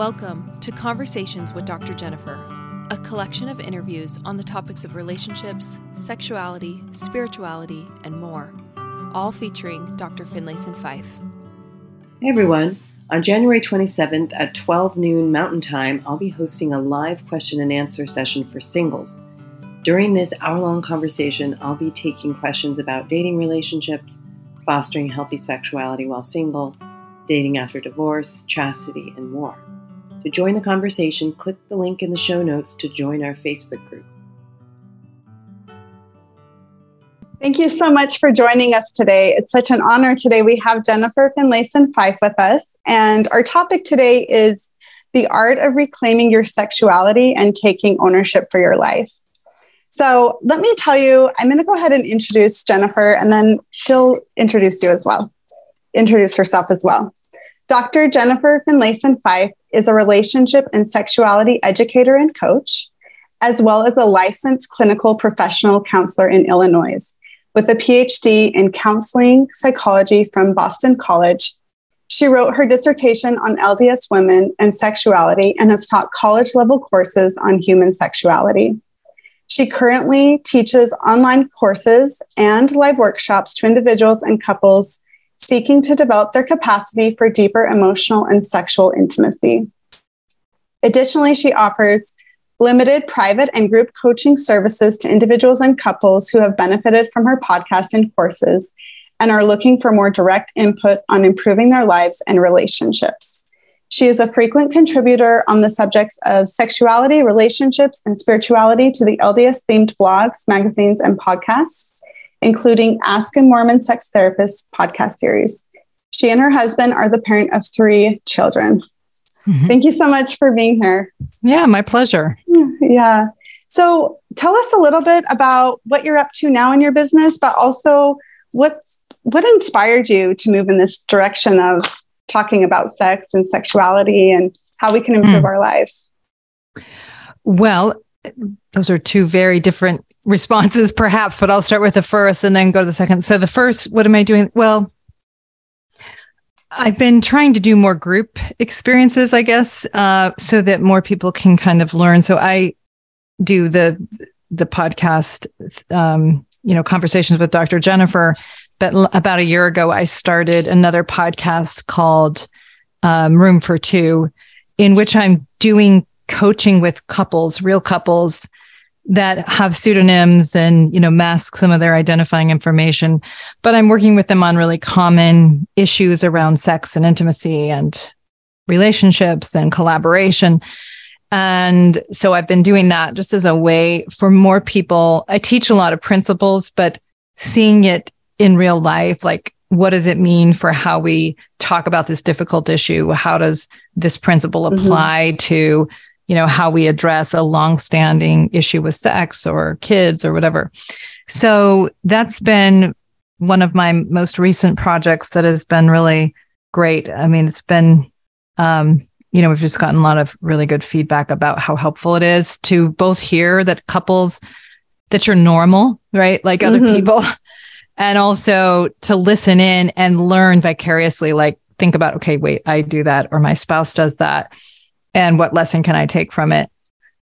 Welcome to Conversations with Dr. Jennifer, a collection of interviews on the topics of relationships, sexuality, spirituality, and more, all featuring Dr. Finlayson Fife. Hey everyone. On January 27th at 12 noon Mountain Time, I'll be hosting a live question and answer session for singles. During this hour long conversation, I'll be taking questions about dating relationships, fostering healthy sexuality while single, dating after divorce, chastity, and more. To join the conversation, click the link in the show notes to join our Facebook group. Thank you so much for joining us today. It's such an honor today. We have Jennifer Finlayson Fife with us, and our topic today is the art of reclaiming your sexuality and taking ownership for your life. So, let me tell you, I'm going to go ahead and introduce Jennifer, and then she'll introduce you as well, introduce herself as well. Dr. Jennifer Finlayson Fife is a relationship and sexuality educator and coach, as well as a licensed clinical professional counselor in Illinois with a PhD in counseling psychology from Boston College. She wrote her dissertation on LDS women and sexuality and has taught college level courses on human sexuality. She currently teaches online courses and live workshops to individuals and couples seeking to develop their capacity for deeper emotional and sexual intimacy. Additionally, she offers limited private and group coaching services to individuals and couples who have benefited from her podcast and courses and are looking for more direct input on improving their lives and relationships. She is a frequent contributor on the subjects of sexuality, relationships, and spirituality to the LDS themed blogs, magazines, and podcasts including Ask a Mormon Sex Therapist podcast series. She and her husband are the parent of three children. Mm-hmm. Thank you so much for being here. Yeah, my pleasure. Yeah. So tell us a little bit about what you're up to now in your business, but also what what inspired you to move in this direction of talking about sex and sexuality and how we can improve mm. our lives. Well, those are two very different responses, perhaps, but I'll start with the first and then go to the second. So, the first, what am I doing? Well, I've been trying to do more group experiences, I guess, uh, so that more people can kind of learn. So, I do the the podcast, um, you know, conversations with Dr. Jennifer. But about a year ago, I started another podcast called um, Room for Two, in which I'm doing coaching with couples, real couples that have pseudonyms and you know mask some of their identifying information but i'm working with them on really common issues around sex and intimacy and relationships and collaboration and so i've been doing that just as a way for more people i teach a lot of principles but seeing it in real life like what does it mean for how we talk about this difficult issue how does this principle mm-hmm. apply mm-hmm. to you know, how we address a long-standing issue with sex or kids or whatever. So that's been one of my most recent projects that has been really great. I mean, it's been, um, you know, we've just gotten a lot of really good feedback about how helpful it is to both hear that couples that you're normal, right? Like other mm-hmm. people, and also to listen in and learn vicariously, like think about, okay, wait, I do that, or my spouse does that and what lesson can I take from it?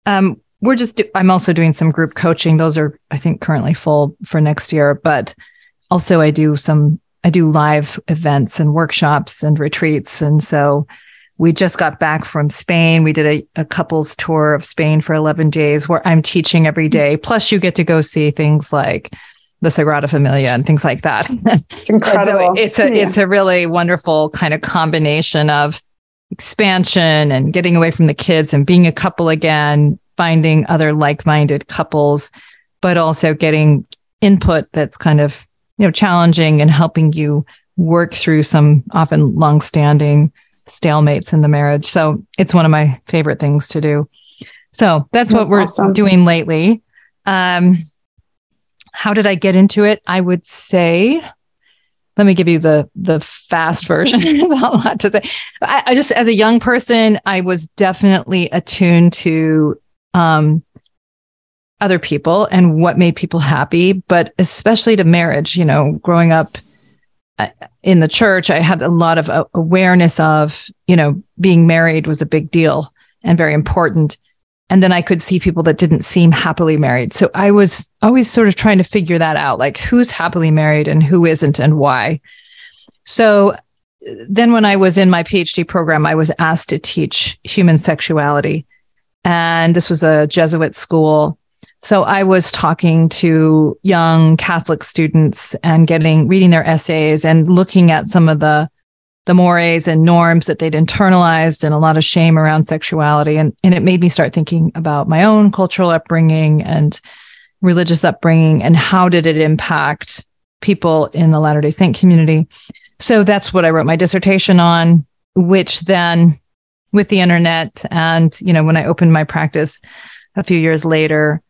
Um, we're just, do- I'm also doing some group coaching. Those are, I think, currently full for next year, but also I do some, I do live events and workshops and retreats. And so we just got back from Spain. We did a, a couples tour of Spain for 11 days where I'm teaching every day. Plus, you get to go see things like the Sagrada Familia and things like that. It's incredible. so it's a yeah. it's a really wonderful kind of combination of expansion and getting away from the kids and being a couple again, finding other like-minded couples, but also getting input that's kind of, you know, challenging and helping you work through some often long-standing stalemates in the marriage. So it's one of my favorite things to do. So that's, that's what we're awesome. doing lately. Um, how did I get into it? I would say let me give you the the fast version. A lot to say. I, I, just, as a young person, I was definitely attuned to um, other people and what made people happy, but especially to marriage. You know, growing up uh, in the church, I had a lot of awareness of, you know, being married was a big deal and very important. And then I could see people that didn't seem happily married. So I was always sort of trying to figure that out like who's happily married and who isn't and why. So uh, then when I was in my PhD program, I was asked to teach human sexuality. And this was a Jesuit school. So I was talking to young Catholic students and getting reading their essays and looking at some of the the mores and norms that they'd internalized and a lot of shame around sexuality. And, and it made me start thinking about my own cultural upbringing and religious upbringing and how did it impact people in the Latter day Saint community. So that's what I wrote my dissertation on, which then with the internet and, you know, when I opened my practice a few years later,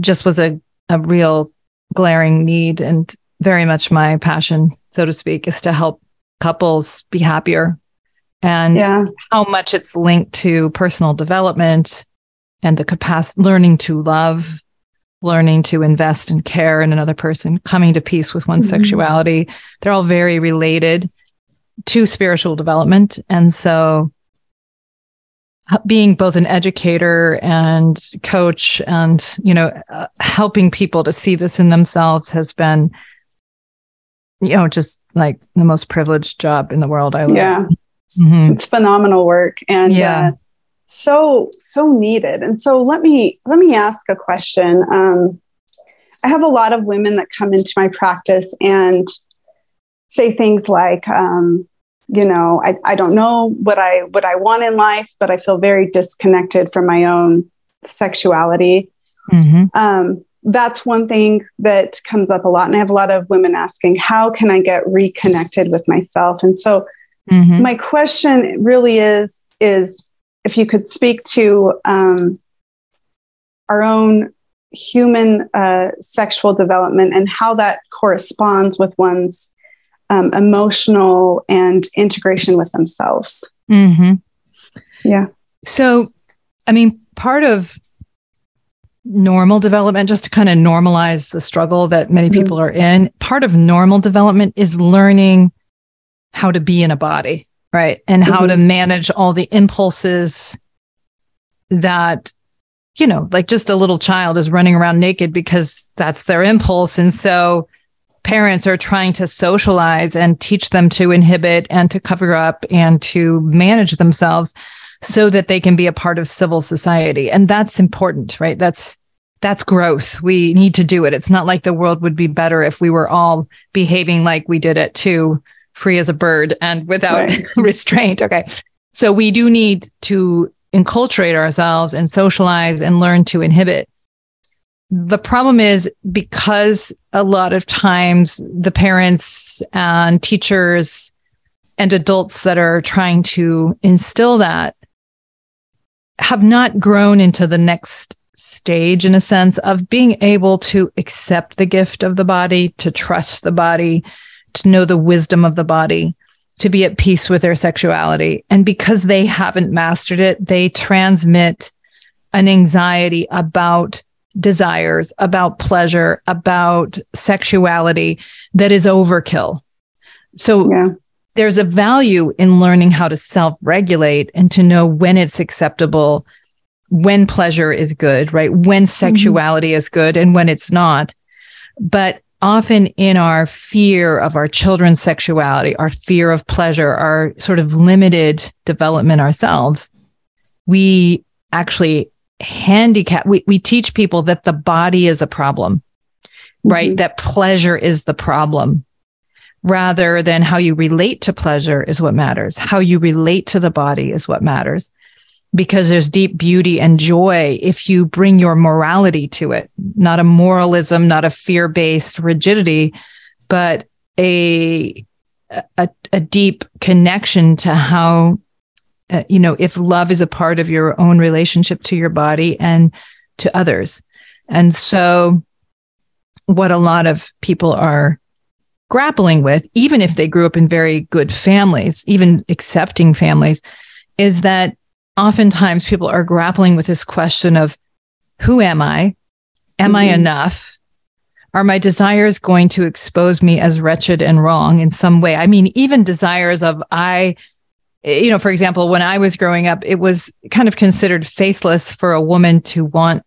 just was a, a real glaring need and very much my passion, so to speak, is to help couples be happier and yeah. how much it's linked to personal development and the capacity learning to love learning to invest and care in another person coming to peace with one's mm-hmm. sexuality they're all very related to spiritual development and so being both an educator and coach and you know uh, helping people to see this in themselves has been you know, just like the most privileged job in the world. I love. Yeah. Mm-hmm. It's phenomenal work and yeah. Uh, so so needed. And so let me let me ask a question. Um, I have a lot of women that come into my practice and say things like, um, you know, I, I don't know what I what I want in life, but I feel very disconnected from my own sexuality. Mm-hmm. Um, that's one thing that comes up a lot. And I have a lot of women asking, how can I get reconnected with myself? And so mm-hmm. my question really is, is if you could speak to um, our own human uh, sexual development and how that corresponds with one's um, emotional and integration with themselves. Mm-hmm. Yeah. So, I mean, part of normal development, just to kind of normalize the struggle that many mm-hmm. people are in, part of normal development is learning how to be in a body, right? And mm-hmm. how to mm-hmm. manage all the impulses that, you know, like just a little child is running around naked because that's their impulse. And so parents are trying to socialize and teach them to inhibit and to cover up and to manage themselves so that they can be a part of civil society. And that's important, right? That's that's growth. We need to do it. It's not like the world would be better if we were all behaving like we did it too, free as a bird and without right. restraint. Okay. So we do need to enculturate ourselves and socialize and learn to inhibit. The problem is because a lot of times the parents and teachers and adults that are trying to instill that have not grown into the next stage in a sense of being able to accept the gift of the body, to trust the body, to know the wisdom of the body, to be at peace with their sexuality. And because they haven't mastered it, they transmit an anxiety about desires, about pleasure, about sexuality that is overkill. So yeah there's a value in learning how to self regulate and to know when it's acceptable, when pleasure is good, right? When mm-hmm. sexuality mm-hmm. is good and when it's not. But often in our fear of our children's sexuality, our fear of pleasure, our sort of limited development ourselves, we actually handicap, we, we teach people that the body is a problem, right? Mm-hmm. That pleasure is the problem rather than how you relate to pleasure is what matters. How you relate to the body is what matters because there's deep beauty and joy if you bring your morality to it, not a moralism, not a fear based rigidity, but a, a, a, deep connection to how, uh, you know, if love is a part of your own relationship to your body and to others. And so, what a lot of people are grappling with, even if they grew up in very good families, even accepting families, is that oftentimes people are grappling with this question of who am I? Am mm-hmm. I enough? Are my desires going to expose me as wretched and wrong in some way? I mean, even desires of I, you know, for example, when I was growing up, it was kind of considered faithless for a woman to want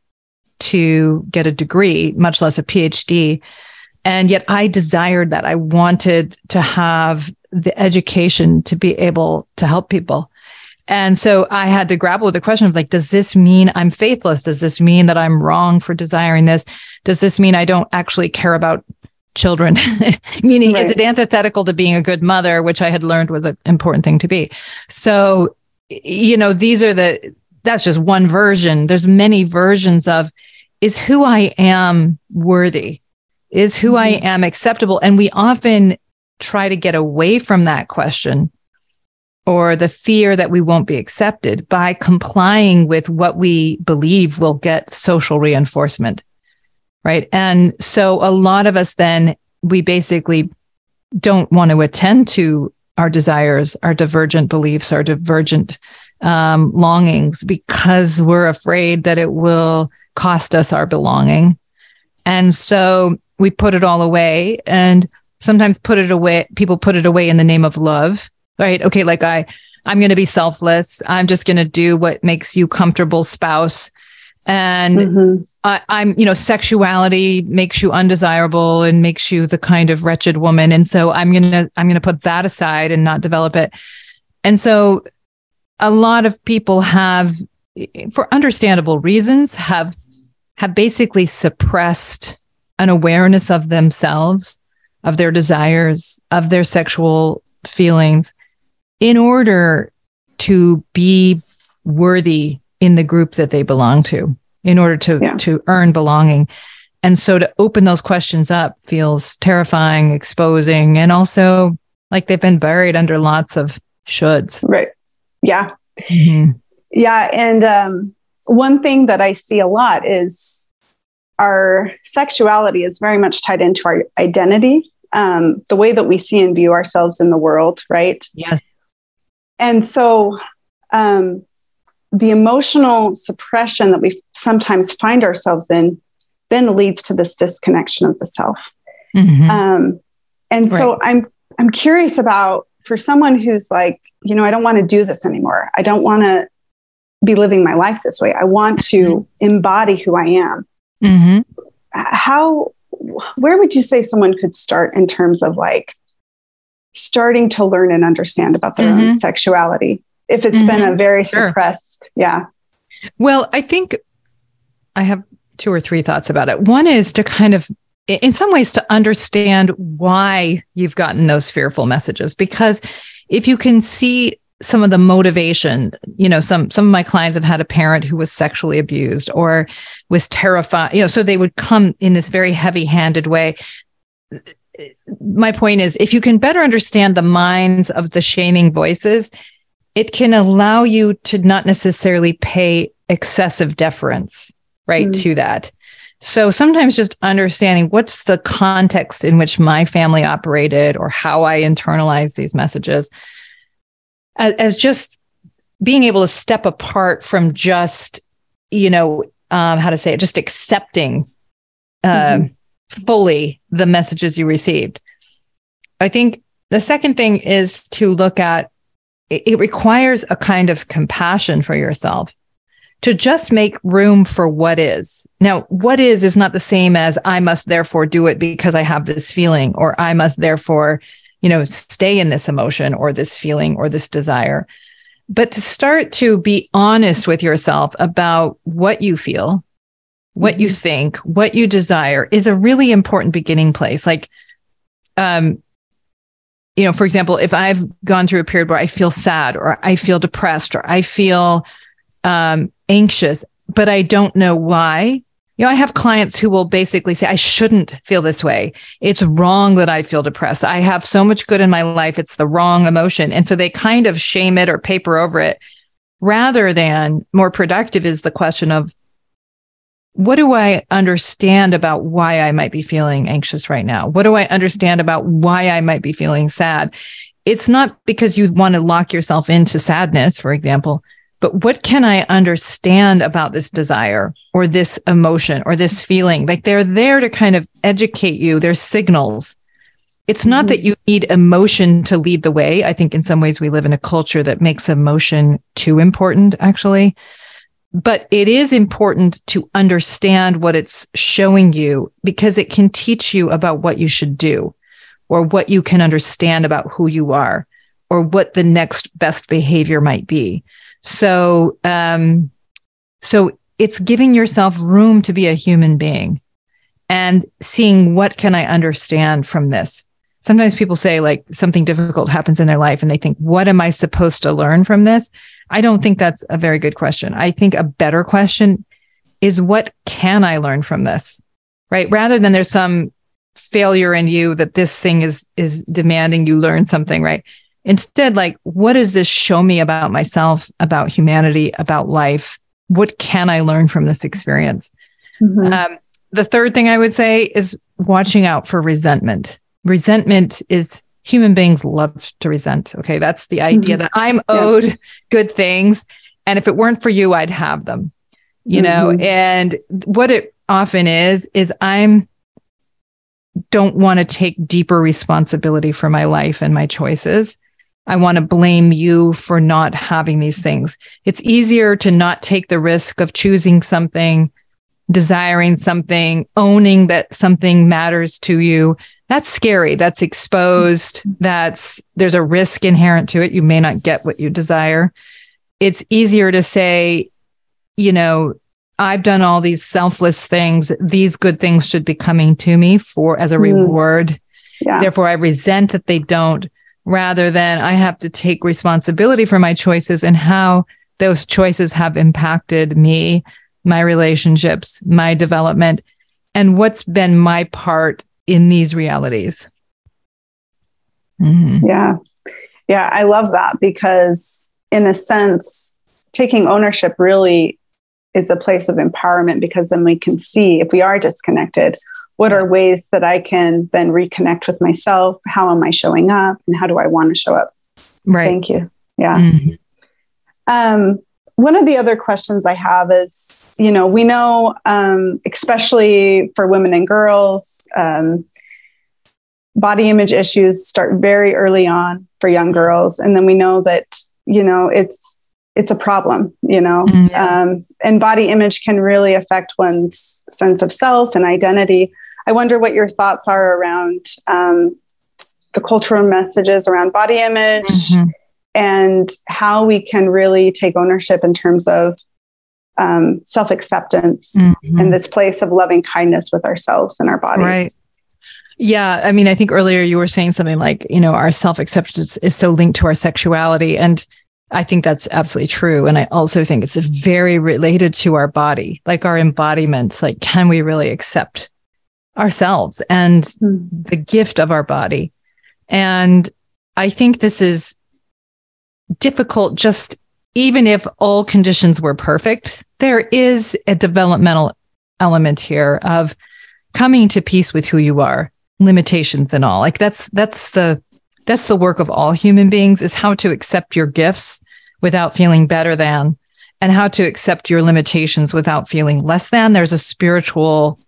to get a degree, much less a PhD. And yet I desired that. I wanted to have the education to be able to help people. And so I had to grapple with the question of like, does this mean I'm faithless? Does this mean that I'm wrong for desiring this? Does this mean I don't actually care about children? Meaning, right. is it antithetical to being a good mother, which I had learned was an important thing to be? So, you know, these are the, that's just one version. There's many versions of, is who I am worthy? Is who mm-hmm. I am acceptable? And we often try to get away from that question or the fear that we won't be accepted by complying with what we believe will get social reinforcement. Right. And so a lot of us then, we basically don't want to attend to our desires, our divergent beliefs, our divergent um, longings because we're afraid that it will cost us our belonging. And so we put it all away and sometimes put it away. People put it away in the name of love, right? Okay. Like I, I'm going to be selfless. I'm just going to do what makes you comfortable spouse. And mm-hmm. I, I'm, you know, sexuality makes you undesirable and makes you the kind of wretched woman. And so I'm going to, I'm going to put that aside and not develop it. And so a lot of people have, for understandable reasons, have, have basically suppressed an awareness of themselves of their desires, of their sexual feelings in order to be worthy in the group that they belong to, in order to, yeah. to earn belonging. And so to open those questions up feels terrifying, exposing, and also like they've been buried under lots of shoulds. Right. Yeah. Mm-hmm. Yeah. And um, one thing that I see a lot is our sexuality is very much tied into our identity um, the way that we see and view ourselves in the world, right? Yes. And so um, the emotional suppression that we sometimes find ourselves in then leads to this disconnection of the self. Mm-hmm. Um, and right. so I'm I'm curious about for someone who's like, you know, I don't want to do this anymore. I don't want to be living my life this way. I want to mm-hmm. embody who I am. Mm-hmm. How where would you say someone could start in terms of like starting to learn and understand about their mm-hmm. own sexuality if it's mm-hmm. been a mm-hmm. very sure. suppressed yeah well i think i have two or three thoughts about it one is to kind of in some ways to understand why you've gotten those fearful messages because if you can see some of the motivation you know some some of my clients have had a parent who was sexually abused or was terrified you know so they would come in this very heavy-handed way my point is if you can better understand the minds of the shaming voices it can allow you to not necessarily pay excessive deference right mm. to that so sometimes just understanding what's the context in which my family operated or how i internalize these messages as, as just being able to step apart from just, you know, um, how to say it, just accepting uh, mm-hmm. fully the messages you received. I think the second thing is to look at it, it requires a kind of compassion for yourself to just make room for what is. Now, what is is not the same as I must therefore do it because I have this feeling, or I must therefore you know, stay in this emotion or this feeling or this desire. But to start to be honest with yourself about what you feel, what you mm-hmm. think, what you desire is a really important beginning place. Like, um, you know, for example, if I've gone through a period where I feel sad or I feel depressed or I feel um, anxious, but I don't know why, you know, I have clients who will basically say, I shouldn't feel this way. It's wrong that I feel depressed. I have so much good in my life. It's the wrong emotion. And so they kind of shame it or paper over it rather than more productive is the question of what do I understand about why I might be feeling anxious right now? What do I understand about why I might be feeling sad? It's not because you want to lock yourself into sadness, for example, but what can I understand about this desire or this emotion or this feeling? Like they're there to kind of educate you. They're signals. It's not mm-hmm. that you need emotion to lead the way. I think in some ways we live in a culture that makes emotion too important, actually. But it is important to understand what it's showing you because it can teach you about what you should do or what you can understand about who you are or what the next best behavior might be. So, um, so it's giving yourself room to be a human being and seeing what can I understand from this sometimes people say like something difficult happens in their life and they think, what am I supposed to learn from this? I don't think that's a very good question. I think a better question is what can I learn from this? Right. Rather than there's some failure in you that this thing is is demanding you learn something, right? Instead, like, what does this show me about myself, about humanity, about life? What can I learn from this experience? Mm-hmm. Um, the third thing I would say is watching out for resentment resentment is human beings love to resent. Okay. That's the idea mm-hmm. that I'm owed yeah. good things. And if it weren't for you, I'd have them, you mm-hmm. know? And what it often is, is I'm don't want to take deeper responsibility for my life and my choices. I want to blame you for not having these things. It's easier to not take the risk of choosing something, desiring something, owning that something matters to you that's scary. That's exposed. That's there's a risk inherent to it. You may not get what you desire. It's easier to say, you know, I've done all these selfless things. These good things should be coming to me for as a reward. Yeah. Therefore, I resent that they don't, rather than I have to take responsibility for my choices and how those choices have impacted me, my relationships, my development, and what's been my part in these realities. Mm-hmm. Yeah. Yeah. I love that because, in a sense, taking ownership really is a place of empowerment because then we can see if we are disconnected, what are ways that I can then reconnect with myself? How am I showing up? And how do I want to show up? Right. Thank you. Yeah. Mm-hmm. Um, one of the other questions I have is, you know, we know, um, especially for women and girls, um, body image issues start very early on for young girls, and then we know that you know it's it's a problem, you know, mm-hmm. um, and body image can really affect one's sense of self and identity. I wonder what your thoughts are around um, the cultural messages around body image mm-hmm. and how we can really take ownership in terms of um, self acceptance mm-hmm. and this place of loving kindness with ourselves and our bodies. Right. Yeah. I mean, I think earlier you were saying something like, you know, our self acceptance is so linked to our sexuality. And I think that's absolutely true. And I also think it's very related to our body, like our embodiment. Like, can we really accept ourselves and mm. the gift of our body? And I think this is difficult just even if all conditions were perfect, there is a developmental element here of coming to peace with who you are limitations and all like that's that's the that's the work of all human beings is how to accept your gifts without feeling better than and how to accept your limitations without feeling less than there's a spiritual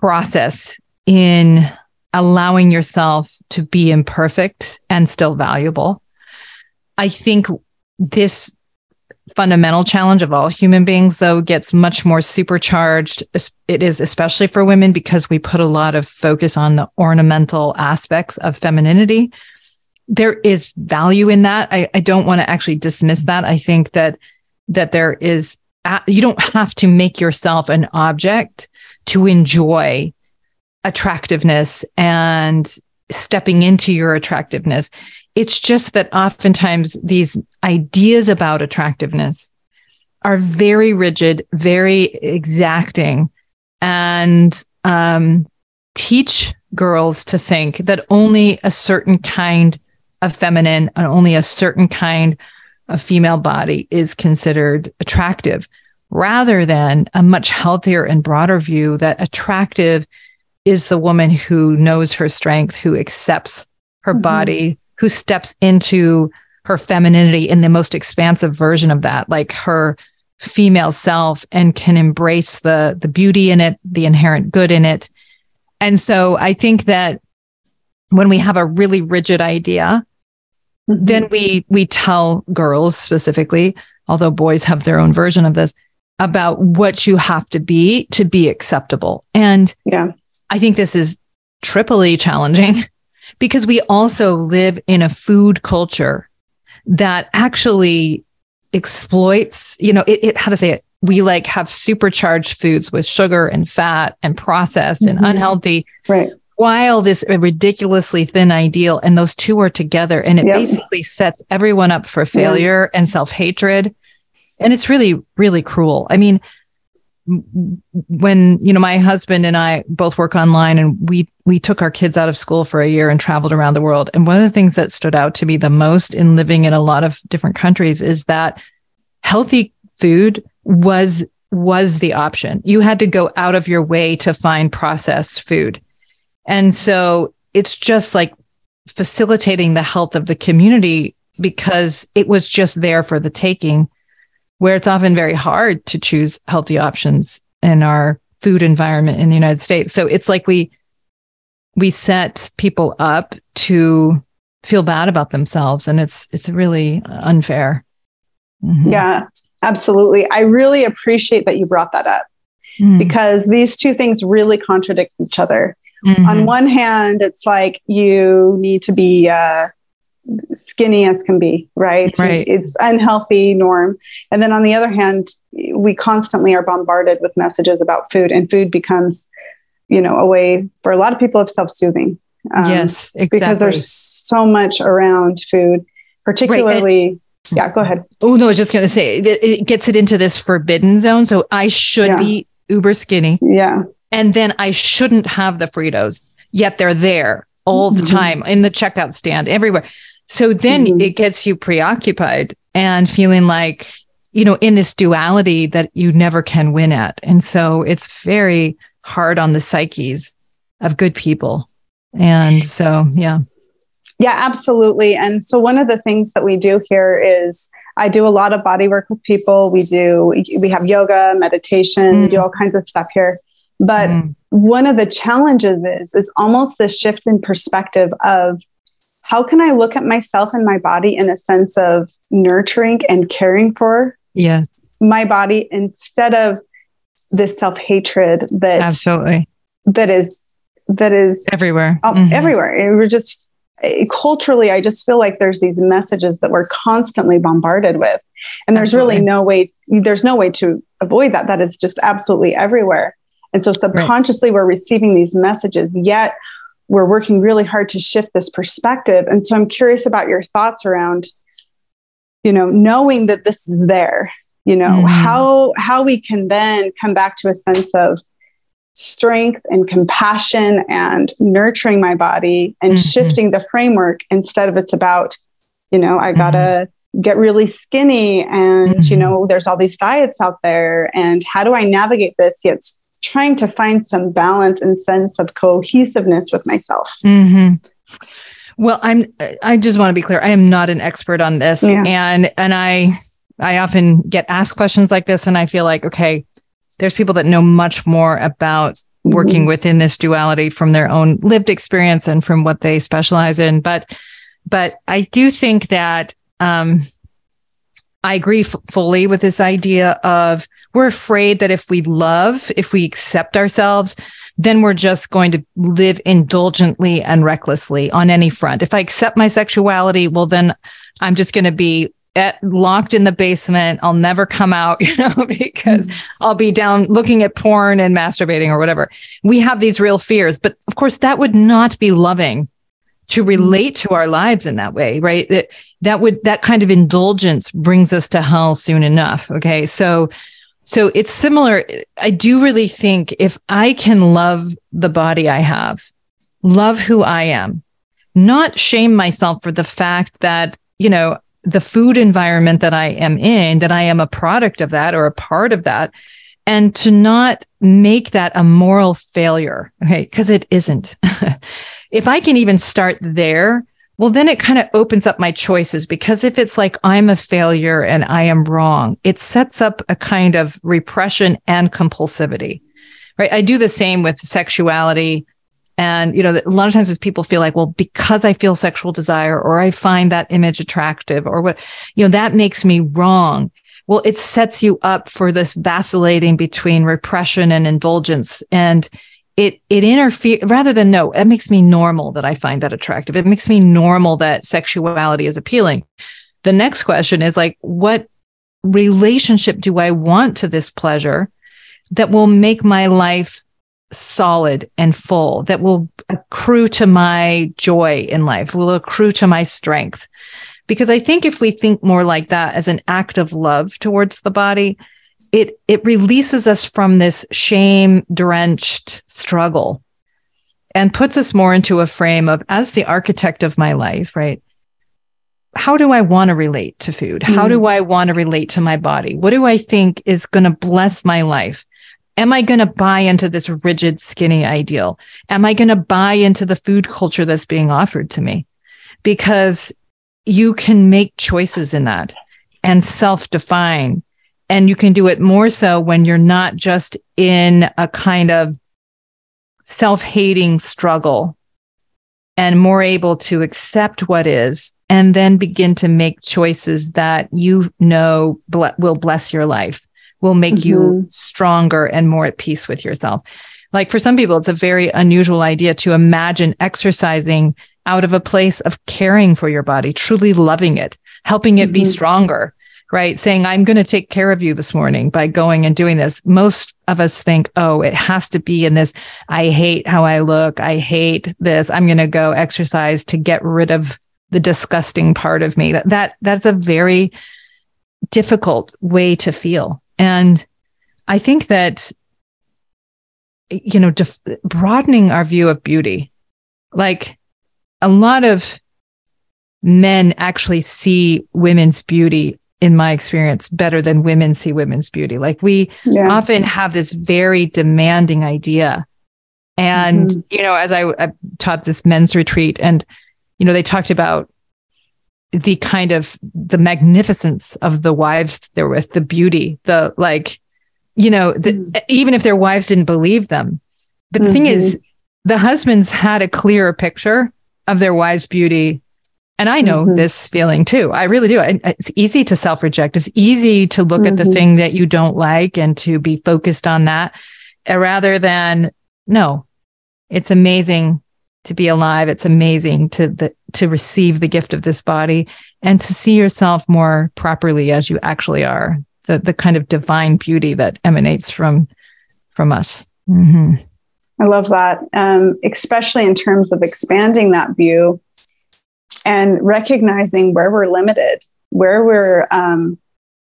process in allowing yourself to be imperfect and still valuable i think this fundamental challenge of all human beings, though, gets much more supercharged. It is especially for women because we put a lot of focus on the ornamental aspects of femininity. There is value in that. I, I don't want to actually dismiss that. I think that that there is you don't have to make yourself an object to enjoy attractiveness and stepping into your attractiveness. It's just that oftentimes these ideas about attractiveness are very rigid, very exacting, and um, teach girls to think that only a certain kind of feminine and only a certain kind of female body is considered attractive, rather than a much healthier and broader view that attractive is the woman who knows her strength, who accepts her mm-hmm. body, who steps into her femininity in the most expansive version of that, like her female self and can embrace the the beauty in it, the inherent good in it. And so I think that when we have a really rigid idea, mm-hmm. then we we tell girls specifically, although boys have their own version of this, about what you have to be to be acceptable. And yeah. I think this is triply challenging because we also live in a food culture that actually exploits, you know, it, it how to say it, we like have supercharged foods with sugar and fat and processed mm-hmm. and unhealthy. Right. While this ridiculously thin ideal, and those two are together, and it yep. basically sets everyone up for failure yeah. and self hatred. And it's really, really cruel. I mean, when you know my husband and I both work online and we we took our kids out of school for a year and traveled around the world. And one of the things that stood out to me the most in living in a lot of different countries is that healthy food was was the option. You had to go out of your way to find processed food. And so it's just like facilitating the health of the community because it was just there for the taking where it's often very hard to choose healthy options in our food environment in the United States. So it's like we we set people up to feel bad about themselves and it's it's really unfair. Mm-hmm. Yeah, absolutely. I really appreciate that you brought that up mm. because these two things really contradict each other. Mm-hmm. On one hand, it's like you need to be uh, skinny as can be, right? right? It's unhealthy norm. And then on the other hand, we constantly are bombarded with messages about food, and food becomes, you know, a way for a lot of people of self-soothing. Um, yes, exactly. Because there's so much around food, particularly. Right. yeah, go ahead. Oh no, I was just gonna say it, it gets it into this forbidden zone. So I should yeah. be uber skinny. Yeah. And then I shouldn't have the Fritos, yet they're there all the mm-hmm. time in the checkout stand everywhere. So then mm-hmm. it gets you preoccupied and feeling like, you know, in this duality that you never can win at. And so it's very hard on the psyches of good people. And so, yeah. Yeah, absolutely. And so one of the things that we do here is I do a lot of body work with people. We do, we have yoga, meditation, mm. do all kinds of stuff here. But mm. one of the challenges is, is almost this shift in perspective of how can I look at myself and my body in a sense of nurturing and caring for yeah. my body instead of this self-hatred that absolutely that is that is everywhere oh, mm-hmm. everywhere we're just culturally i just feel like there's these messages that we're constantly bombarded with and there's absolutely. really no way there's no way to avoid that that is just absolutely everywhere and so subconsciously right. we're receiving these messages yet we're working really hard to shift this perspective. And so I'm curious about your thoughts around, you know, knowing that this is there, you know, mm-hmm. how how we can then come back to a sense of strength and compassion and nurturing my body and mm-hmm. shifting the framework instead of it's about, you know, I gotta mm-hmm. get really skinny and you mm-hmm. know, there's all these diets out there. And how do I navigate this yet trying to find some balance and sense of cohesiveness with myself. Mm-hmm. Well, I'm. I just want to be clear. I am not an expert on this, yeah. and and I I often get asked questions like this, and I feel like okay, there's people that know much more about working mm-hmm. within this duality from their own lived experience and from what they specialize in. But but I do think that um, I agree f- fully with this idea of we're afraid that if we love, if we accept ourselves, then we're just going to live indulgently and recklessly on any front. If I accept my sexuality, well, then I'm just going to be at, locked in the basement. I'll never come out, you know, because mm-hmm. I'll be down looking at porn and masturbating or whatever. We have these real fears, but of course, that would not be loving to mm-hmm. relate to our lives in that way, right? That that would that kind of indulgence brings us to hell soon enough. Okay. So so it's similar. I do really think if I can love the body I have, love who I am, not shame myself for the fact that, you know, the food environment that I am in, that I am a product of that or a part of that, and to not make that a moral failure. Okay. Cause it isn't. if I can even start there, well, then it kind of opens up my choices because if it's like I'm a failure and I am wrong, it sets up a kind of repression and compulsivity, right? I do the same with sexuality. And, you know, a lot of times people feel like, well, because I feel sexual desire or I find that image attractive or what, you know, that makes me wrong. Well, it sets you up for this vacillating between repression and indulgence. And it it interferes rather than no it makes me normal that i find that attractive. It makes me normal that sexuality is appealing. The next question is like what relationship do i want to this pleasure that will make my life solid and full that will accrue to my joy in life will accrue to my strength? Because i think if we think more like that as an act of love towards the body it it releases us from this shame drenched struggle and puts us more into a frame of as the architect of my life right? How do i want to relate to food? How do mm. i want to relate to my body? What do i think is going to bless my life? Am i going to buy into this rigid skinny ideal? Am i going to buy into the food culture that's being offered to me? Because you can make choices in that and self define and you can do it more so when you're not just in a kind of self hating struggle and more able to accept what is and then begin to make choices that you know ble- will bless your life, will make mm-hmm. you stronger and more at peace with yourself. Like for some people, it's a very unusual idea to imagine exercising out of a place of caring for your body, truly loving it, helping it mm-hmm. be stronger right? Saying, I'm going to take care of you this morning by going and doing this. Most of us think, oh, it has to be in this. I hate how I look. I hate this. I'm going to go exercise to get rid of the disgusting part of me. That, that that's a very difficult way to feel. And I think that, you know, def- broadening our view of beauty, like a lot of men actually see women's beauty in my experience, better than women see women's beauty. Like we yeah. often have this very demanding idea. And, mm-hmm. you know, as I, I taught this men's retreat and, you know, they talked about the kind of the magnificence of the wives they're with, the beauty, the like, you know, the, mm-hmm. even if their wives didn't believe them. But the mm-hmm. thing is, mm-hmm. the husbands had a clearer picture of their wives' beauty and I know mm-hmm. this feeling too. I really do. It's easy to self reject. It's easy to look mm-hmm. at the mm-hmm. thing that you don't like and to be focused on that uh, rather than, no, it's amazing to be alive. It's amazing to the, to receive the gift of this body and to see yourself more properly as you actually are. The, the kind of divine beauty that emanates from, from us. Mm-hmm. I love that. Um, especially in terms of expanding that view and recognizing where we're limited, where we're um,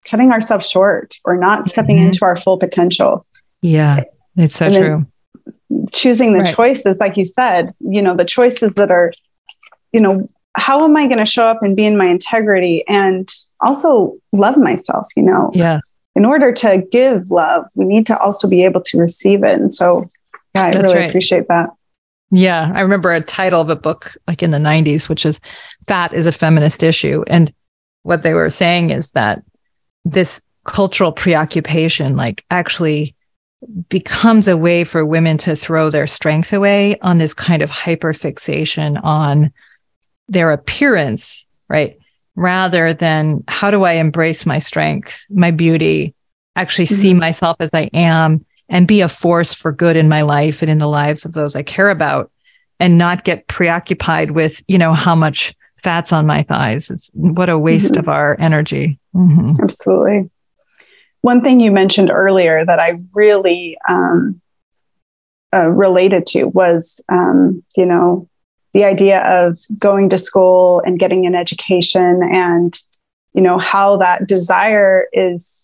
cutting ourselves short or not stepping mm-hmm. into our full potential. Yeah, it's so true. Choosing the right. choices, like you said, you know, the choices that are, you know, how am I going to show up and be in my integrity and also love myself, you know? Yes. In order to give love, we need to also be able to receive it. And so, yeah, I That's really right. appreciate that. Yeah, I remember a title of a book like in the 90s, which is Fat is a Feminist Issue. And what they were saying is that this cultural preoccupation, like, actually becomes a way for women to throw their strength away on this kind of hyper fixation on their appearance, right? Rather than how do I embrace my strength, my beauty, actually mm-hmm. see myself as I am and be a force for good in my life and in the lives of those I care about and not get preoccupied with, you know, how much fat's on my thighs. It's what a waste mm-hmm. of our energy. Mm-hmm. Absolutely. One thing you mentioned earlier that I really um, uh, related to was, um, you know, the idea of going to school and getting an education and, you know, how that desire is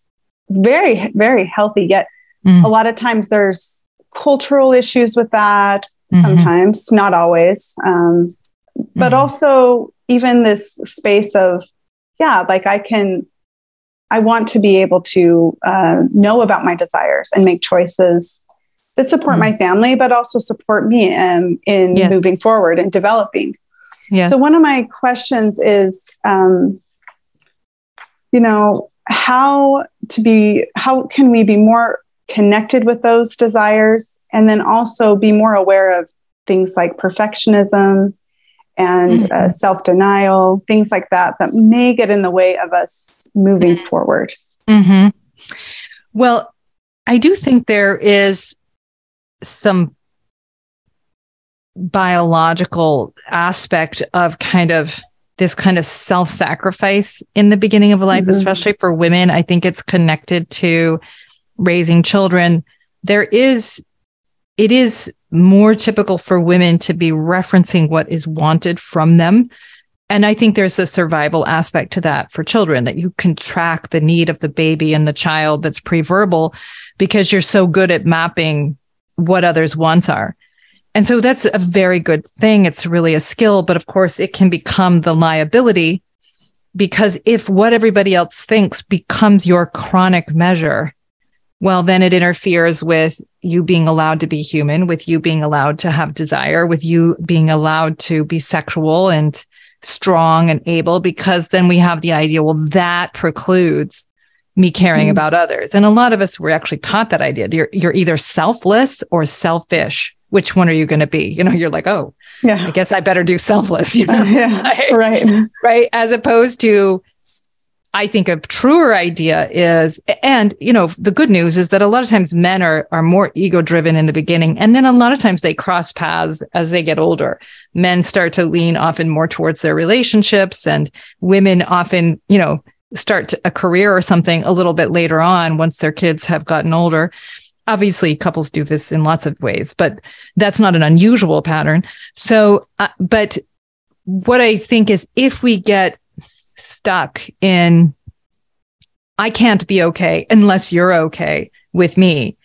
very, very healthy, yet Mm. A lot of times there's cultural issues with that, mm-hmm. sometimes, not always. Um, but mm-hmm. also, even this space of, yeah, like I can, I want to be able to uh, know about my desires and make choices that support mm. my family, but also support me um, in yes. moving forward and developing. Yes. So one of my questions is, um, you know, how to be, how can we be more connected with those desires, and then also be more aware of things like perfectionism and uh, Mhm. self denial, things like that that may get in the way of us moving forward. hmm Well, I do think there is some biological aspect of kind of this kind of self sacrifice in the beginning of a life, Mhm. especially for women. I think it's connected to raising children. There is, it is more typical for women to be referencing what is wanted from them. And I think there's a survival aspect to that for children that you can track the need of the baby and the child that's pre-verbal because you're so good at mapping what others' wants are. And so that's a very good thing. It's really a skill, but of course it can become the liability because if what everybody else thinks becomes your chronic measure, well, then it interferes with you being allowed to be human, with you being allowed to have desire, with you being allowed to be sexual and strong and able, because then we have the idea, well, that precludes me caring Mm. about others. And a lot of us were actually taught that idea. You're, you're either selfless or selfish. Which one are you going to be? You know, you're like, oh, yeah. I guess I better do selfless, you know? yeah. Right. right? As opposed to, I think a truer idea is, and you know, the good news is that a lot of times men are are more ego driven in the beginning, and then a lot of times they cross paths as they get older. Men start to lean often more towards their relationships, and women often, you know, start a career or something a little bit later on once their kids have gotten older. Obviously, couples do this in lots of ways, but that's not an unusual pattern. So, uh, but what I think is if we get stuck in, I can't be okay unless you're okay with me,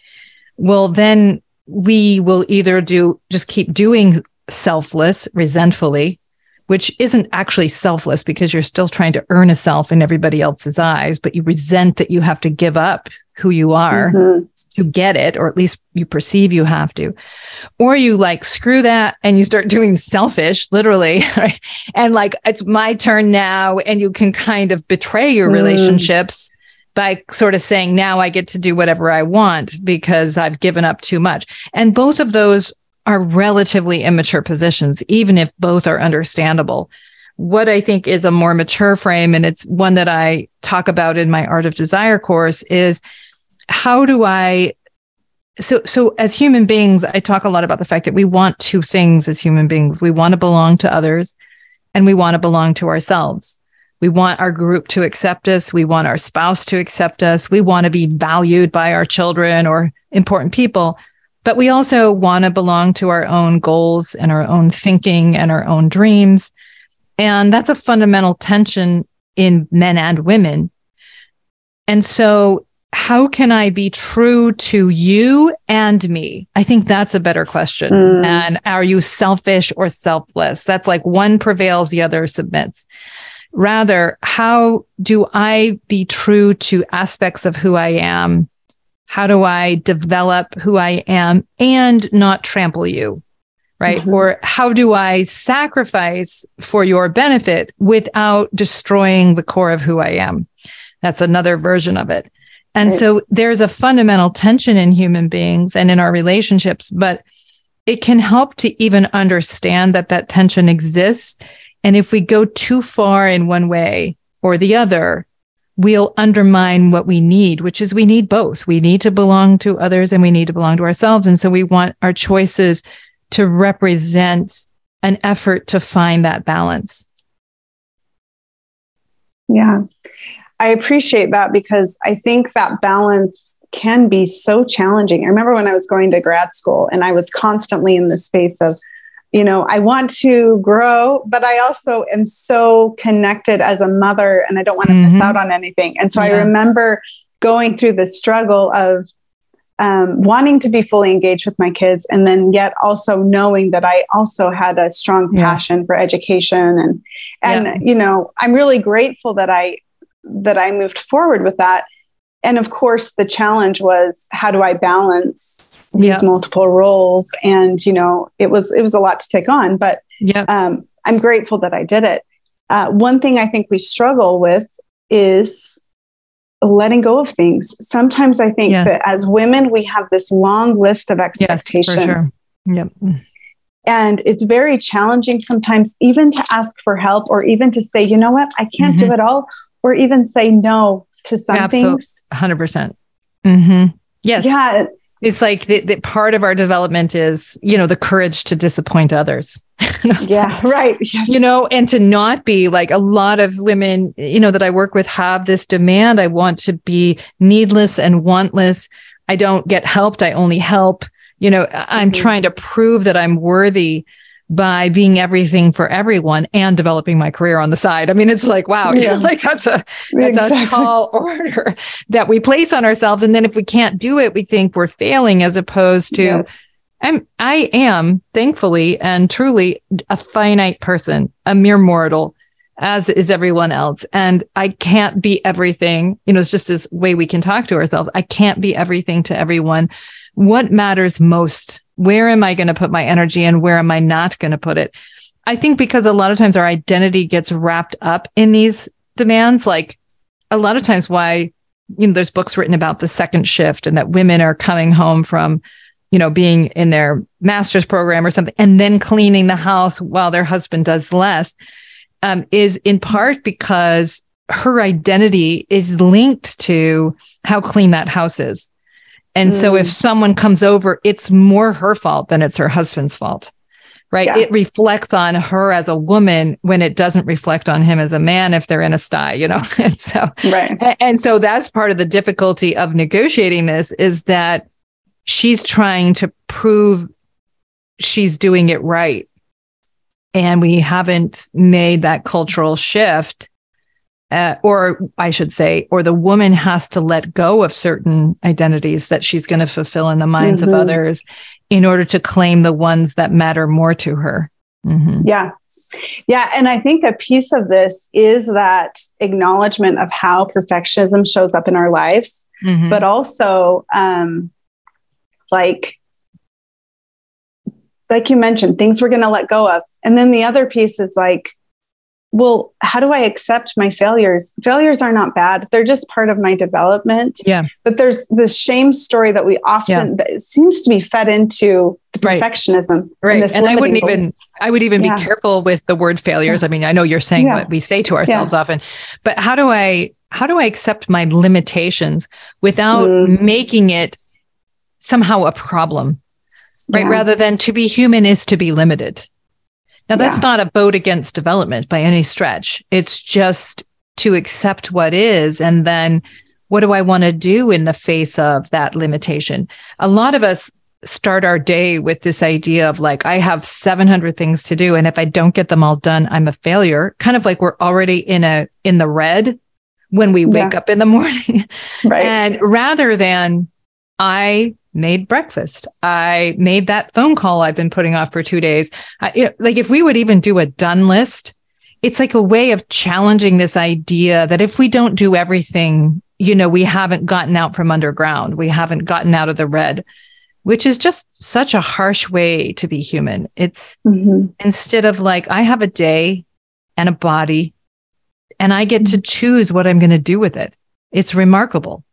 well, then we will either do just keep doing selfless, resentfully, which isn't actually selfless because you're still trying to earn a self in everybody else's eyes, but you resent that you have to give up who you are Mhm. To get it, or at least you perceive you have to. Or you like screw that and you start doing selfish, literally, right? And like it's my turn now. And you can kind of betray your Mm. relationships by sort of saying, now I get to do whatever I want because I've given up too much. And both of those are relatively immature positions, even if both are understandable. What I think is a more mature frame, and it's one that I talk about in my Art of Desire course, is how do I so so as human beings i talk a lot about the fact that we want two things as human beings. We want to belong to others and we want to belong to ourselves. We want our group to accept us. We want our spouse to accept us. We want to be valued by our children or important people but we also want to belong to our own goals and our own thinking and our own dreams. And that's a fundamental tension in men and women. And so how can I be true to you and me? I think that's a better question. Mm. And are you selfish or selfless? That's like one prevails, the other submits. Rather, how do I be true to aspects of who I am? How do I develop who I am and not trample you? Right. Mhm. Or how do I sacrifice for your benefit without destroying the core of who I am? That's another version of it. And Right. so there's a fundamental tension in human beings and in our relationships, but it can help to even understand that that tension exists. And if we go too far in one way or the other, we'll undermine what we need, which is we need both. We need to belong to others and we need to belong to ourselves. And so we want our choices to represent an effort to find that balance. Yeah. I appreciate that because I think that balance can be so challenging. I remember when I was going to grad school and I was constantly in the space of, you know, I want to grow, but I also am so connected as a mother and I don't want to Mhm. miss out on anything. And so I remember going through the struggle of um, wanting to be fully engaged with my kids and then yet also knowing that I also had a strong Yes. passion for education and and Yeah. you know I'm really grateful that I that I moved forward with that and of course the challenge was how do I balance these Yeah. multiple roles and you know it was it was a lot to take on but Yep. um, I'm grateful that I did it. Uh, one thing I think we struggle with is letting go of things. Sometimes I think yes. that as women, we have this long list of expectations. Yes, sure. Yep. And it's very challenging sometimes, even to ask for help or even to say, you know what, I can't mm-hmm. do it all, or even say no to some Absolutely. things. 100%. percent mm-hmm. Yes. Yeah. It's like the, the part of our development is, you know, the courage to disappoint others. yeah, right. Yes. You know, and to not be like a lot of women, you know, that I work with have this demand. I want to be needless and wantless. I don't get helped. I only help. You know, I'm mm-hmm. trying to prove that I'm worthy by being everything for everyone and developing my career on the side. I mean, it's like, wow, yeah. like that's a that's exactly. a tall order that we place on ourselves. And then if we can't do it, we think we're failing as opposed to yes. I'm I am thankfully and truly a finite person, a mere mortal, as is everyone else. And I can't be everything. You know, it's just this way we can talk to ourselves. I can't be everything to everyone. What matters most where am I going to put my energy and where am I not going to put it? I think because a lot of times our identity gets wrapped up in these demands. Like a lot of times, why, you know, there's books written about the second shift and that women are coming home from, you know, being in their master's program or something and then cleaning the house while their husband does less um, is in part because her identity is linked to how clean that house is. And mm. so if mm. someone comes over, it's more her fault than it's her husband's fault. Right. Yeah. It reflects on her as a woman when it doesn't reflect on him as a man if they're in a sty, you know? and so, right. And so that's part of the difficulty of negotiating this is that she's trying to prove she's doing it right. And we haven't made that cultural shift uh, or I should say, or the woman has to let go of certain identities that she's going to fulfill in the minds mm-hmm. of others in order to claim the ones that matter more to her. Mm-hmm. Yeah. Yeah. And I think a piece of this is that acknowledgement of how perfectionism shows up in our lives, mm-hmm. but also um, like, like you mentioned, things we're going to let go of. And then the other piece is like, well, how do I accept my failures? Failures are not bad. They're just part of my development. Yeah. But there's this shame story that we often yeah. that seems to be fed into the perfectionism. Right. And, and I wouldn't even I would even yeah. be careful with the word failures. Yeah. I mean, I know you're saying what we say to ourselves often, but how do I how do I accept my limitations without mm. making it somehow a problem? Right. Rather than to be human is to be limited. Now, that's yeah. not a vote against development by any stretch. It's just to accept what is and then what do I want to do in the face of that limitation? A lot of us start our day with this idea of like, I have 700 things to do. And if I don't get them all done, I'm a failure. Kind of like we're already in a, in the red when we wake yeah. up in the morning. Right. And rather than I made breakfast. I made that phone call I've been putting off for two days. I, you know, like if we would even do a done list, it's like a way of challenging this idea that if we don't do everything, you know, we haven't gotten out from underground. We haven't gotten out of the red, which is just such a harsh way to be human. It's mm-hmm. instead of like, I have a day and a body and I get to mm-hmm. choose what I'm going to do with it. It's remarkable.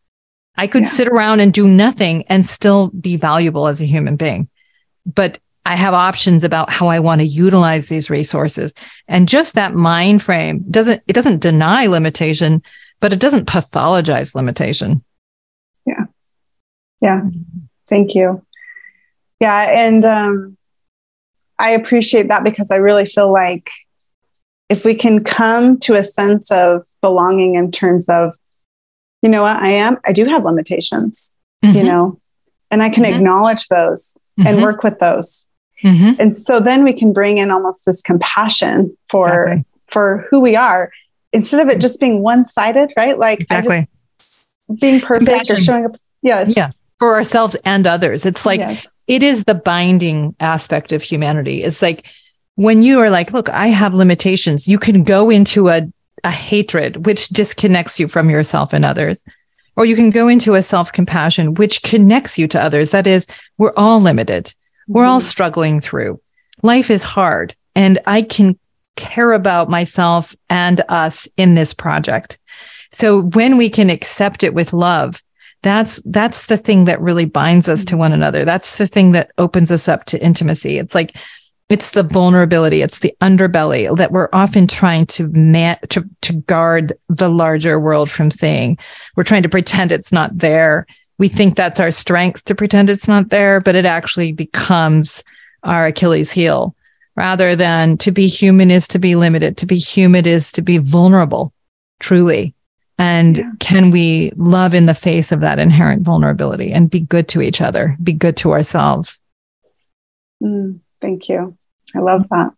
I could yeah. sit around and do nothing and still be valuable as a human being. But I have options about how I want to utilize these resources. And just that mind frame doesn't, it doesn't deny limitation, but it doesn't pathologize limitation. Yeah. Yeah. Thank you. Yeah. And um, I appreciate that because I really feel like if we can come to a sense of belonging in terms of you know what I am, I do have limitations, mm-hmm. you know, and I can mm-hmm. acknowledge those mm-hmm. and work with those. Mm-hmm. And so then we can bring in almost this compassion for exactly. for who we are instead of it just being one-sided, right? Like exactly. I just being perfect compassion. or showing up. Yeah. Yeah. For ourselves and others. It's like it is the binding aspect of humanity. It's like when you are like, look, I have limitations, you can go into a a hatred, which disconnects you from yourself and others. Or you can go into a self compassion, which connects you to others. That is, we're all limited. We're all mm-hmm. struggling through. Life is hard. And I can care about myself and us in this project. So when we can accept it with love, that's that's the thing that really binds us to one another. That's the thing that opens us up to intimacy. It's like it's the vulnerability, it's the underbelly that we're often trying to ma- to to guard the larger world from seeing. We're trying to pretend it's not there. We think that's our strength to pretend it's not there, but it actually becomes our Achilles heel rather than to be human is to be limited. To be human is to be vulnerable, truly. And yeah. can we love in the face of that inherent vulnerability and be good to each other, be good to ourselves? Mm, thank you. I love that.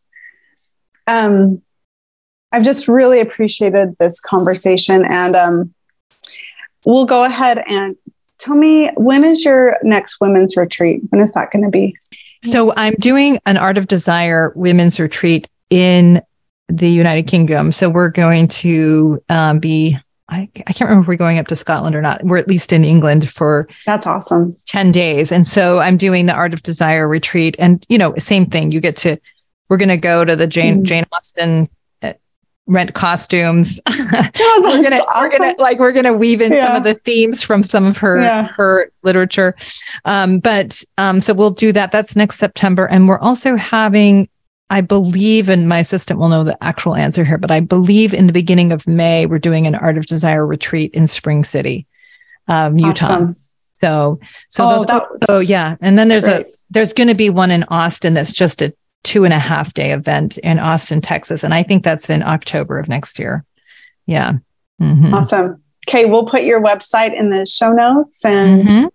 Um, I've just really appreciated this conversation, and um, we'll go ahead and tell me when is your next women's retreat? When is that going to be? So I'm doing an Art of Desire women's retreat in the United Kingdom. So we're going to um, be. I, I can't remember if we're going up to Scotland or not. We're at least in England for that's awesome. 10 days. And so I'm doing the Art of Desire retreat. And, you know, same thing. You get to, we're going to go to the Jane, mm. Jane Austen rent costumes. Oh, we're gonna awesome. we're gonna like we're gonna weave in yeah. some of the themes from some of her yeah. her literature. Um, but um, so we'll do that. That's next September, and we're also having. I believe, and my assistant will know the actual answer here, but I believe in the beginning of May, we're doing an Art of Desire retreat in Spring City, um, Utah. Awesome. So, so oh, those, that, oh yeah. And then there's great. a, there's going to be one in Austin that's just a two and a half day event in Austin, Texas. And I think that's in October of next year. Yeah. Mm-hmm. Awesome. Okay. We'll put your website in the show notes. And mm-hmm.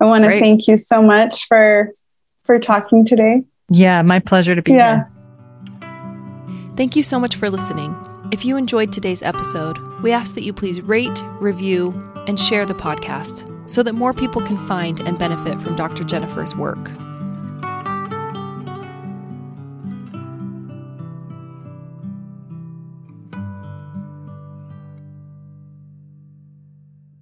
I want to thank you so much for for talking today. Yeah, my pleasure to be yeah. here. Thank you so much for listening. If you enjoyed today's episode, we ask that you please rate, review, and share the podcast so that more people can find and benefit from Dr. Jennifer's work.